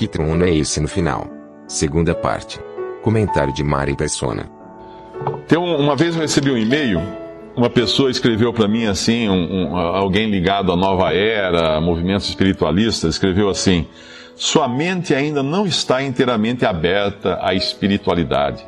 Que trono é esse no final? Segunda parte. Comentário de Mari Persona. Um- uma vez eu recebi um e-mail, uma pessoa escreveu para mim assim, um- um- alguém ligado à nova era, movimentos espiritualistas, escreveu assim: sua mente ainda não está inteiramente aberta à espiritualidade.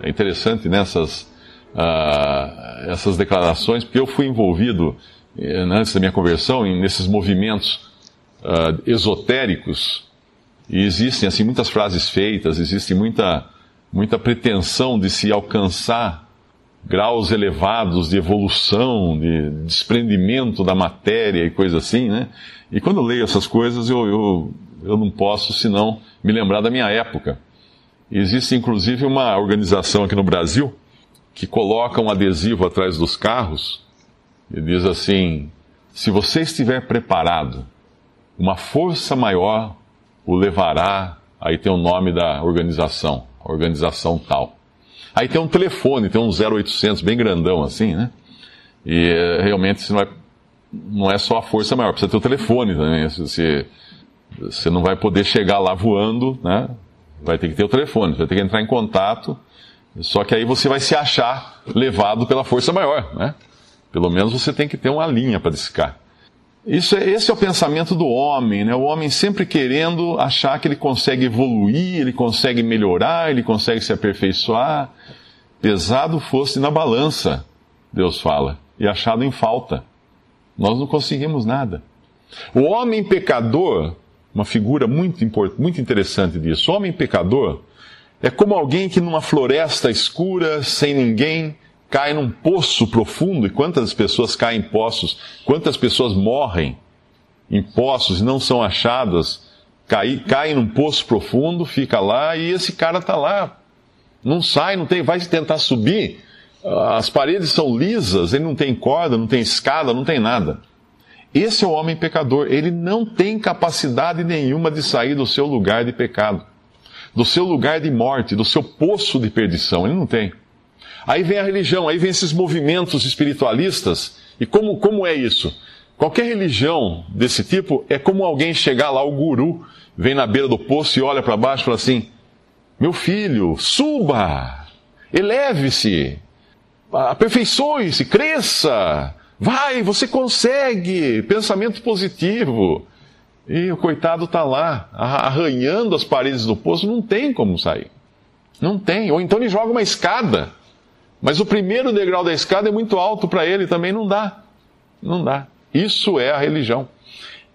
É interessante nessas ah, essas declarações, porque eu fui envolvido eh, antes da minha conversão nesses movimentos ah, esotéricos e existem assim muitas frases feitas, existe muita muita pretensão de se alcançar graus elevados de evolução, de desprendimento da matéria e coisa assim, né? E quando eu leio essas coisas, eu, eu, eu não posso senão me lembrar da minha época. Existe inclusive uma organização aqui no Brasil que coloca um adesivo atrás dos carros e diz assim: se você estiver preparado, uma força maior o levará. Aí tem o nome da organização, organização tal. Aí tem um telefone, tem um 0800 bem grandão assim, né? E eh, realmente você não, vai, não é só a força maior, precisa ter o telefone também. Você, você não vai poder chegar lá voando, né? Vai ter que ter o telefone, vai ter que entrar em contato. Só que aí você vai se achar levado pela força maior, né? Pelo menos você tem que ter uma linha para discar. Isso é, esse é o pensamento do homem, né? O homem sempre querendo achar que ele consegue evoluir, ele consegue melhorar, ele consegue se aperfeiçoar. Pesado fosse na balança, Deus fala, e achado em falta. Nós não conseguimos nada. O homem pecador, uma figura muito, muito interessante disso, o homem pecador é como alguém que numa floresta escura, sem ninguém, cai num poço profundo. E quantas pessoas caem em poços? Quantas pessoas morrem em poços e não são achadas? Cai, caem num poço profundo, fica lá e esse cara está lá. Não sai, não tem, vai tentar subir. As paredes são lisas, ele não tem corda, não tem escada, não tem nada. Esse é o homem pecador. Ele não tem capacidade nenhuma de sair do seu lugar de pecado, do seu lugar de morte, do seu poço de perdição. Ele não tem. Aí vem a religião, aí vem esses movimentos espiritualistas. E como, como é isso? Qualquer religião desse tipo é como alguém chegar lá, o guru, vem na beira do poço e olha para baixo e fala assim: Meu filho, suba, eleve-se, aperfeiçoe-se, cresça, vai, você consegue, pensamento positivo. E o coitado está lá, arranhando as paredes do poço, não tem como sair. Não tem. Ou então ele joga uma escada. Mas o primeiro degrau da escada é muito alto para ele, também não dá. Não dá. Isso é a religião.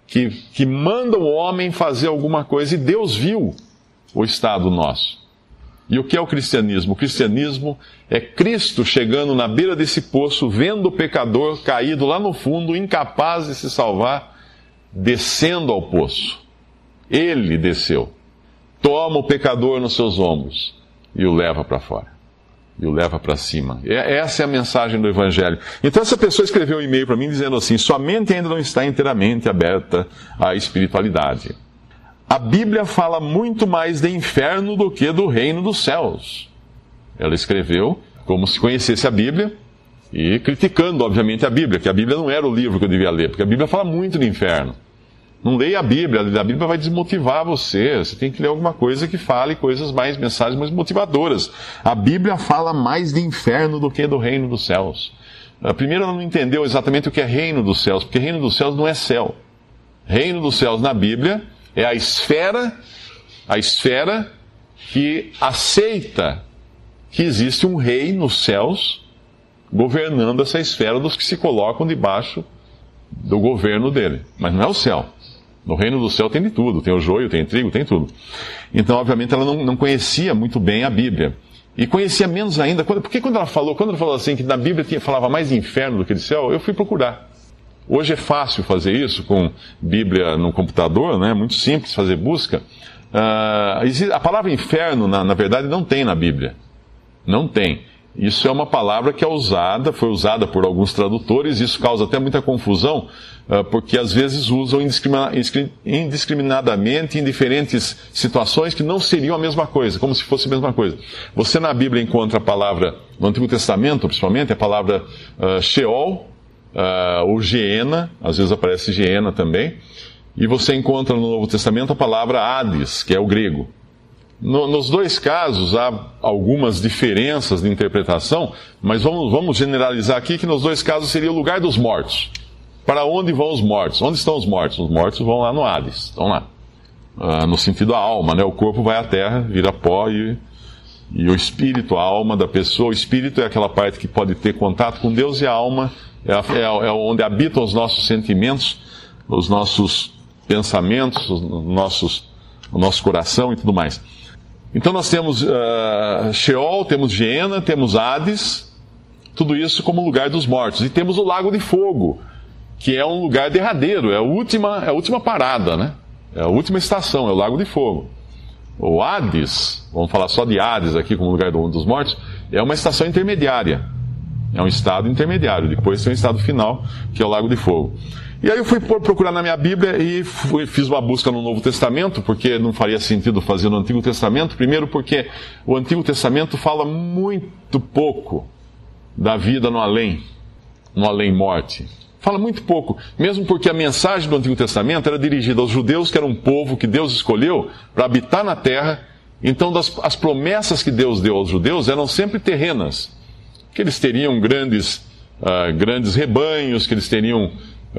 Que, que manda o homem fazer alguma coisa e Deus viu o estado nosso. E o que é o cristianismo? O cristianismo é Cristo chegando na beira desse poço, vendo o pecador caído lá no fundo, incapaz de se salvar, descendo ao poço. Ele desceu, toma o pecador nos seus ombros e o leva para fora. E o leva para cima. Essa é a mensagem do Evangelho. Então, essa pessoa escreveu um e-mail para mim dizendo assim: sua mente ainda não está inteiramente aberta à espiritualidade. A Bíblia fala muito mais de inferno do que do reino dos céus. Ela escreveu como se conhecesse a Bíblia e criticando, obviamente, a Bíblia, que a Bíblia não era o livro que eu devia ler, porque a Bíblia fala muito de inferno. Não leia a Bíblia, a Bíblia vai desmotivar você. Você tem que ler alguma coisa que fale coisas mais, mensagens mais motivadoras. A Bíblia fala mais de inferno do que do reino dos céus. Primeiro, ela não entendeu exatamente o que é reino dos céus, porque reino dos céus não é céu. Reino dos céus na Bíblia é a esfera, a esfera que aceita que existe um rei nos céus governando essa esfera dos que se colocam debaixo do governo dele. Mas não é o céu. No reino do céu tem de tudo, tem o joio, tem o trigo, tem tudo. Então, obviamente, ela não, não conhecia muito bem a Bíblia. E conhecia menos ainda. Quando, porque quando ela falou, quando ela falou assim que na Bíblia tinha, falava mais de inferno do que de céu, eu fui procurar. Hoje é fácil fazer isso com Bíblia no computador, né? muito simples fazer busca. Uh, a palavra inferno, na, na verdade, não tem na Bíblia. Não tem. Isso é uma palavra que é usada, foi usada por alguns tradutores, isso causa até muita confusão, ah, porque às vezes usam indiscriminadamente em diferentes situações que não seriam a mesma coisa, como se fosse a mesma coisa. Você na Bíblia encontra a palavra, no Antigo Testamento principalmente, a palavra uh, Sheol, uh, ou Geena, às vezes aparece Geena também, e você encontra no Novo Testamento a palavra Hades, que é o grego. No, nos dois casos há algumas diferenças de interpretação, mas vamos, vamos generalizar aqui que nos dois casos seria o lugar dos mortos. Para onde vão os mortos? Onde estão os mortos? Os mortos vão lá no Hades, estão lá. Uh, no sentido da alma, né? O corpo vai à terra, vira pó e, e o espírito, a alma da pessoa, o espírito é aquela parte que pode ter contato com Deus e a alma é, é, é onde habitam os nossos sentimentos, os nossos pensamentos, os nossos, o nosso coração e tudo mais. Então nós temos uh, Sheol, temos Geena, temos Hades, tudo isso como lugar dos mortos. E temos o Lago de Fogo, que é um lugar derradeiro, é a última, é a última parada, né? É a última estação, é o Lago de Fogo. O Hades, vamos falar só de Hades aqui como lugar dos mortos, é uma estação intermediária. É um estado intermediário. Depois tem um estado final, que é o Lago de Fogo. E aí eu fui procurar na minha Bíblia e fui, fiz uma busca no Novo Testamento, porque não faria sentido fazer no Antigo Testamento. Primeiro, porque o Antigo Testamento fala muito pouco da vida no além, no além-morte. Fala muito pouco, mesmo porque a mensagem do Antigo Testamento era dirigida aos judeus, que era um povo que Deus escolheu para habitar na terra. Então, das, as promessas que Deus deu aos judeus eram sempre terrenas, que eles teriam grandes, uh, grandes rebanhos, que eles teriam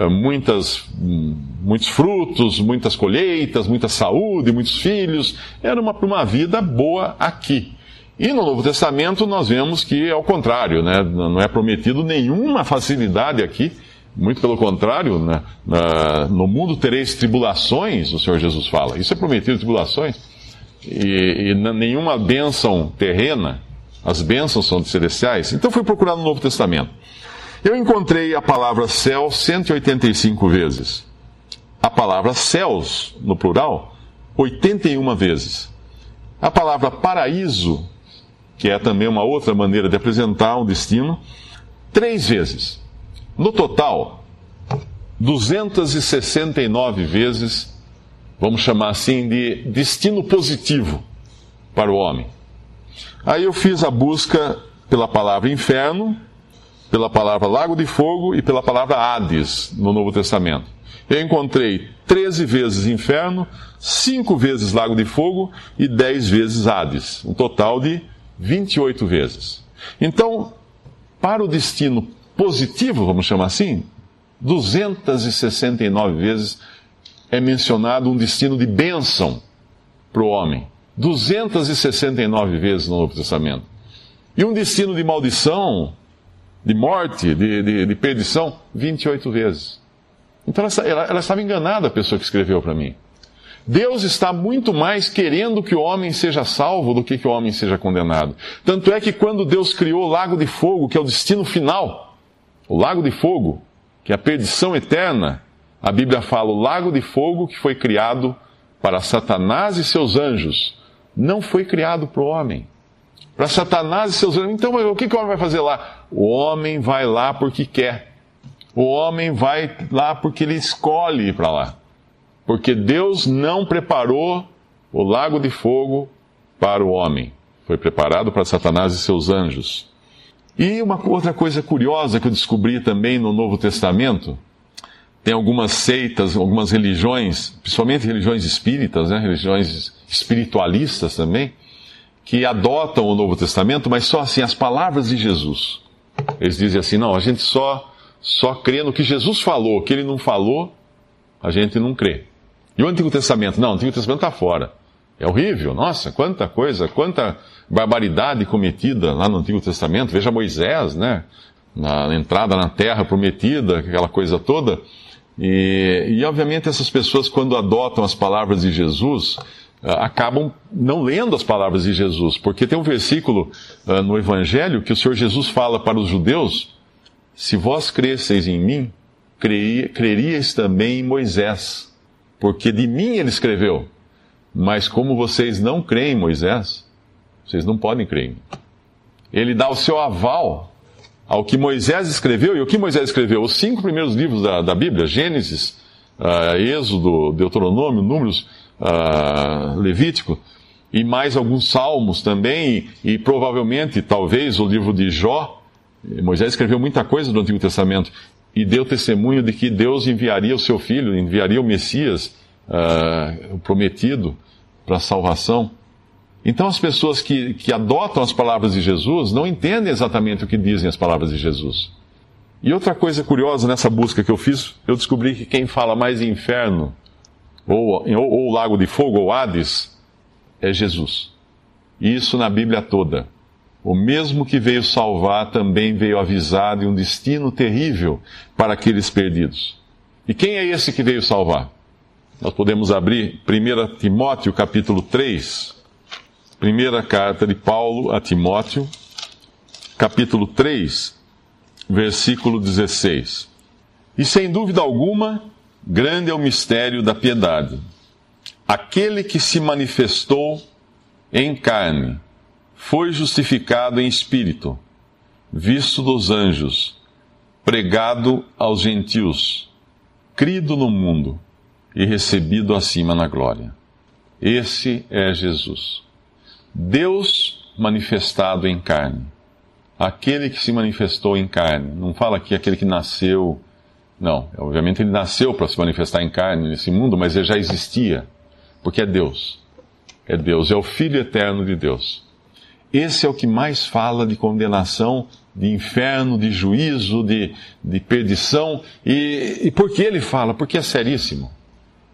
muitas, muitos frutos, muitas colheitas, muita saúde, muitos filhos. Era uma, uma vida boa aqui. E no Novo Testamento nós vemos que é o contrário, né? não é prometido nenhuma facilidade aqui, muito pelo contrário, né? no mundo tereis tribulações, o Senhor Jesus fala. Isso é prometido, tribulações. E, e nenhuma bênção terrena, as bênçãos são celestiais. Então fui procurar no Novo Testamento. Eu encontrei a palavra céu 185 vezes. A palavra céus, no plural, 81 vezes. A palavra paraíso, que é também uma outra maneira de apresentar um destino, três vezes. No total, 269 vezes, vamos chamar assim, de destino positivo para o homem. Aí eu fiz a busca pela palavra inferno, pela palavra lago de fogo e pela palavra Hades no Novo Testamento. Eu encontrei 13 vezes inferno, 5 vezes lago de fogo e 10 vezes Hades, um total de 28 vezes. Então, para o destino positivo, vamos chamar assim, 269 vezes é mencionado um destino de bênção para o homem. 269 vezes no Novo Testamento. E um destino de maldição de morte, de, de, de perdição, 28 vezes. Então ela, ela, ela estava enganada, a pessoa que escreveu para mim. Deus está muito mais querendo que o homem seja salvo do que que o homem seja condenado. Tanto é que quando Deus criou o lago de fogo, que é o destino final, o lago de fogo, que é a perdição eterna, a Bíblia fala o lago de fogo que foi criado para Satanás e seus anjos, não foi criado para o homem para Satanás e seus. Então, o que, que o homem vai fazer lá? O homem vai lá porque quer. O homem vai lá porque ele escolhe ir para lá. Porque Deus não preparou o lago de fogo para o homem. Foi preparado para Satanás e seus anjos. E uma outra coisa curiosa que eu descobri também no Novo Testamento, tem algumas seitas, algumas religiões, principalmente religiões espíritas, né, religiões espiritualistas também, que adotam o Novo Testamento, mas só assim, as palavras de Jesus. Eles dizem assim: não, a gente só, só crê no que Jesus falou, o que ele não falou, a gente não crê. E o Antigo Testamento? Não, o Antigo Testamento está fora. É horrível, nossa, quanta coisa, quanta barbaridade cometida lá no Antigo Testamento. Veja Moisés, né? Na entrada na terra prometida, aquela coisa toda. E, e obviamente essas pessoas, quando adotam as palavras de Jesus, acabam não lendo as palavras de Jesus, porque tem um versículo uh, no Evangelho que o Senhor Jesus fala para os judeus: Se vós cresceis em mim crerias também em Moisés, porque de mim ele escreveu. Mas como vocês não creem em Moisés, vocês não podem crer em mim. Ele dá o seu aval ao que Moisés escreveu. E o que Moisés escreveu? Os cinco primeiros livros da, da Bíblia: Gênesis, uh, Êxodo, Deuteronômio, Números, uh, Levítico, e mais alguns salmos também, e, provavelmente, talvez, o livro de Jó. Moisés escreveu muita coisa do Antigo Testamento e deu testemunho de que Deus enviaria o seu filho, enviaria o Messias, uh, o prometido, para a salvação. Então, as pessoas que, que adotam as palavras de Jesus não entendem exatamente o que dizem as palavras de Jesus. E outra coisa curiosa nessa busca que eu fiz, eu descobri que quem fala mais inferno, ou, ou, ou lago de fogo, ou Hades, é Jesus. Isso na Bíblia toda. O mesmo que veio salvar também veio avisar de um destino terrível para aqueles perdidos. E quem é esse que veio salvar? Nós podemos abrir 1 Timóteo capítulo 3, Primeira carta de Paulo a Timóteo, capítulo 3, versículo 16. E sem dúvida alguma, grande é o mistério da piedade. Aquele que se manifestou em carne foi justificado em espírito, visto dos anjos, pregado aos gentios, crido no mundo e recebido acima na glória. Esse é Jesus. Deus manifestado em carne. Aquele que se manifestou em carne. Não fala aqui aquele que nasceu. Não, obviamente ele nasceu para se manifestar em carne nesse mundo, mas ele já existia. Porque é Deus. É Deus, é o Filho eterno de Deus. Esse é o que mais fala de condenação, de inferno, de juízo, de, de perdição. E, e por que ele fala? Porque é seríssimo.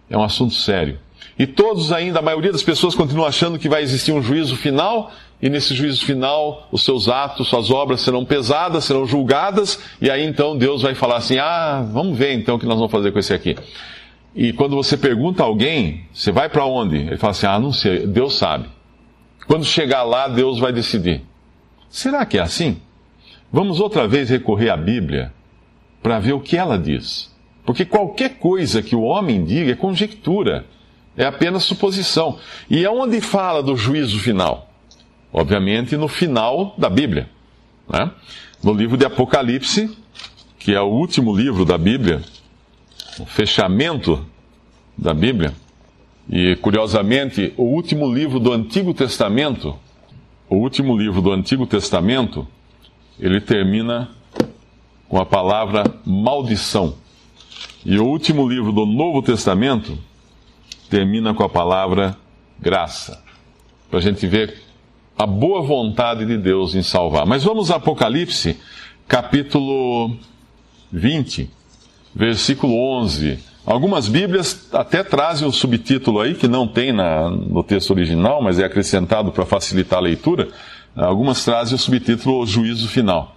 É um assunto sério. E todos ainda, a maioria das pessoas continua achando que vai existir um juízo final, e nesse juízo final, os seus atos, suas obras serão pesadas, serão julgadas, e aí então Deus vai falar assim: ah, vamos ver então o que nós vamos fazer com esse aqui. E quando você pergunta a alguém, você vai para onde? Ele fala assim: ah, não sei, Deus sabe. Quando chegar lá, Deus vai decidir. Será que é assim? Vamos outra vez recorrer à Bíblia para ver o que ela diz. Porque qualquer coisa que o homem diga é conjectura. É apenas suposição. E é onde fala do juízo final? Obviamente no final da Bíblia. Né? No livro de Apocalipse, que é o último livro da Bíblia, o fechamento da Bíblia, e curiosamente, o último livro do Antigo Testamento, o último livro do Antigo Testamento, ele termina com a palavra maldição. E o último livro do Novo Testamento, termina com a palavra graça, para a gente ver a boa vontade de Deus em salvar. Mas vamos a Apocalipse, capítulo 20, versículo 11. Algumas Bíblias até trazem o subtítulo aí, que não tem na, no texto original, mas é acrescentado para facilitar a leitura. Algumas trazem o subtítulo Juízo Final.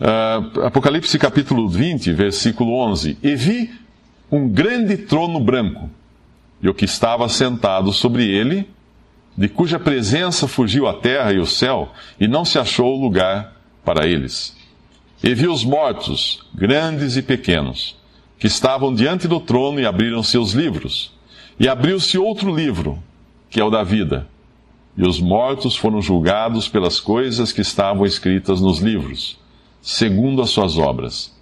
Uh, Apocalipse capítulo 20, versículo 11. E vi um grande trono branco e o que estava sentado sobre ele, de cuja presença fugiu a terra e o céu, e não se achou lugar para eles. E viu os mortos, grandes e pequenos, que estavam diante do trono e abriram seus livros. E abriu-se outro livro, que é o da vida. E os mortos foram julgados pelas coisas que estavam escritas nos livros, segundo as suas obras.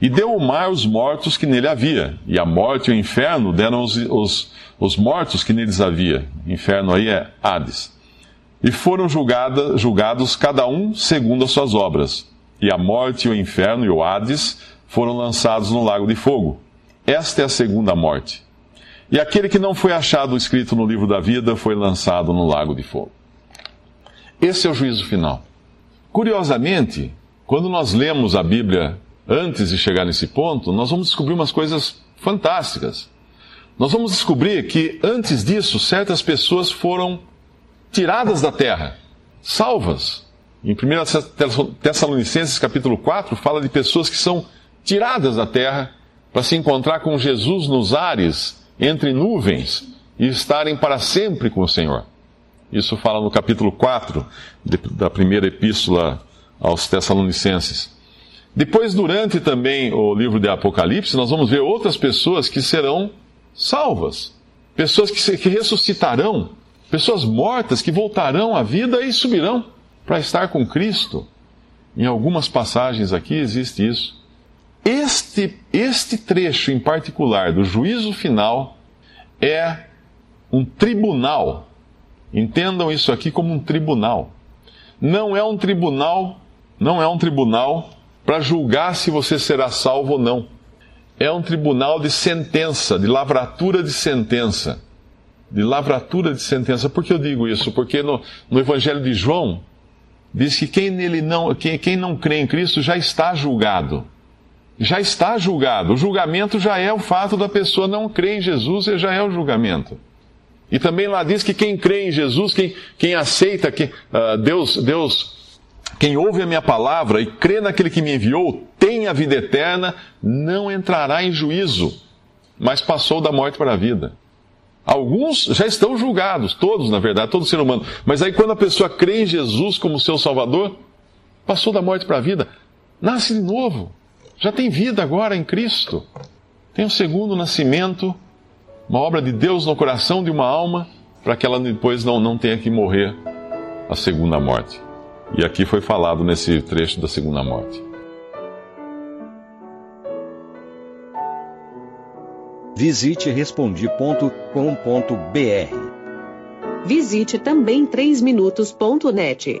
E deu o mar os mortos que nele havia, e a morte e o inferno deram os, os, os mortos que neles havia. Inferno aí é Hades. E foram julgada, julgados cada um segundo as suas obras. E a morte, e o inferno e o Hades foram lançados no lago de fogo. Esta é a segunda morte. E aquele que não foi achado escrito no livro da vida foi lançado no lago de fogo. Esse é o juízo final. Curiosamente, quando nós lemos a Bíblia antes de chegar nesse ponto, nós vamos descobrir umas coisas fantásticas. Nós vamos descobrir que antes disso, certas pessoas foram tiradas da terra, salvas. Em 1 Tessalonicenses capítulo 4 fala de pessoas que são tiradas da terra para se encontrar com Jesus nos ares, entre nuvens, e estarem para sempre com o Senhor. Isso fala no capítulo 4 da primeira epístola aos Tessalonicenses. Depois, durante também o livro de Apocalipse, nós vamos ver outras pessoas que serão salvas. Pessoas que, que ressuscitarão. Pessoas mortas que voltarão à vida e subirão para estar com Cristo. Em algumas passagens aqui existe isso. Este, este trecho em particular do juízo final é um tribunal. Entendam isso aqui como um tribunal. Não é um tribunal, não é um tribunal para julgar se você será salvo ou não. É um tribunal de sentença, de lavratura de sentença. De lavratura de sentença. Por que eu digo isso? Porque no, no Evangelho de João, diz que quem, nele não, quem, quem não crê em Cristo já está julgado. Já está julgado. O julgamento já é o fato da pessoa não crer em Jesus, já é o julgamento. E também lá diz que quem crê em Jesus, quem, quem aceita que uh, Deus, Deus, quem ouve a minha palavra e crê naquele que me enviou, tem a vida eterna, não entrará em juízo, mas passou da morte para a vida. Alguns já estão julgados, todos, na verdade, todo ser humano. Mas aí, quando a pessoa crê em Jesus como seu Salvador, passou da morte para a vida, nasce de novo. Já tem vida agora em Cristo. Tem um segundo nascimento, uma obra de Deus no coração de uma alma, para que ela depois não, não tenha que morrer a segunda morte. E aqui foi falado nesse trecho da segunda morte. Visite respondi.com.br. Visite também 3minutos.net.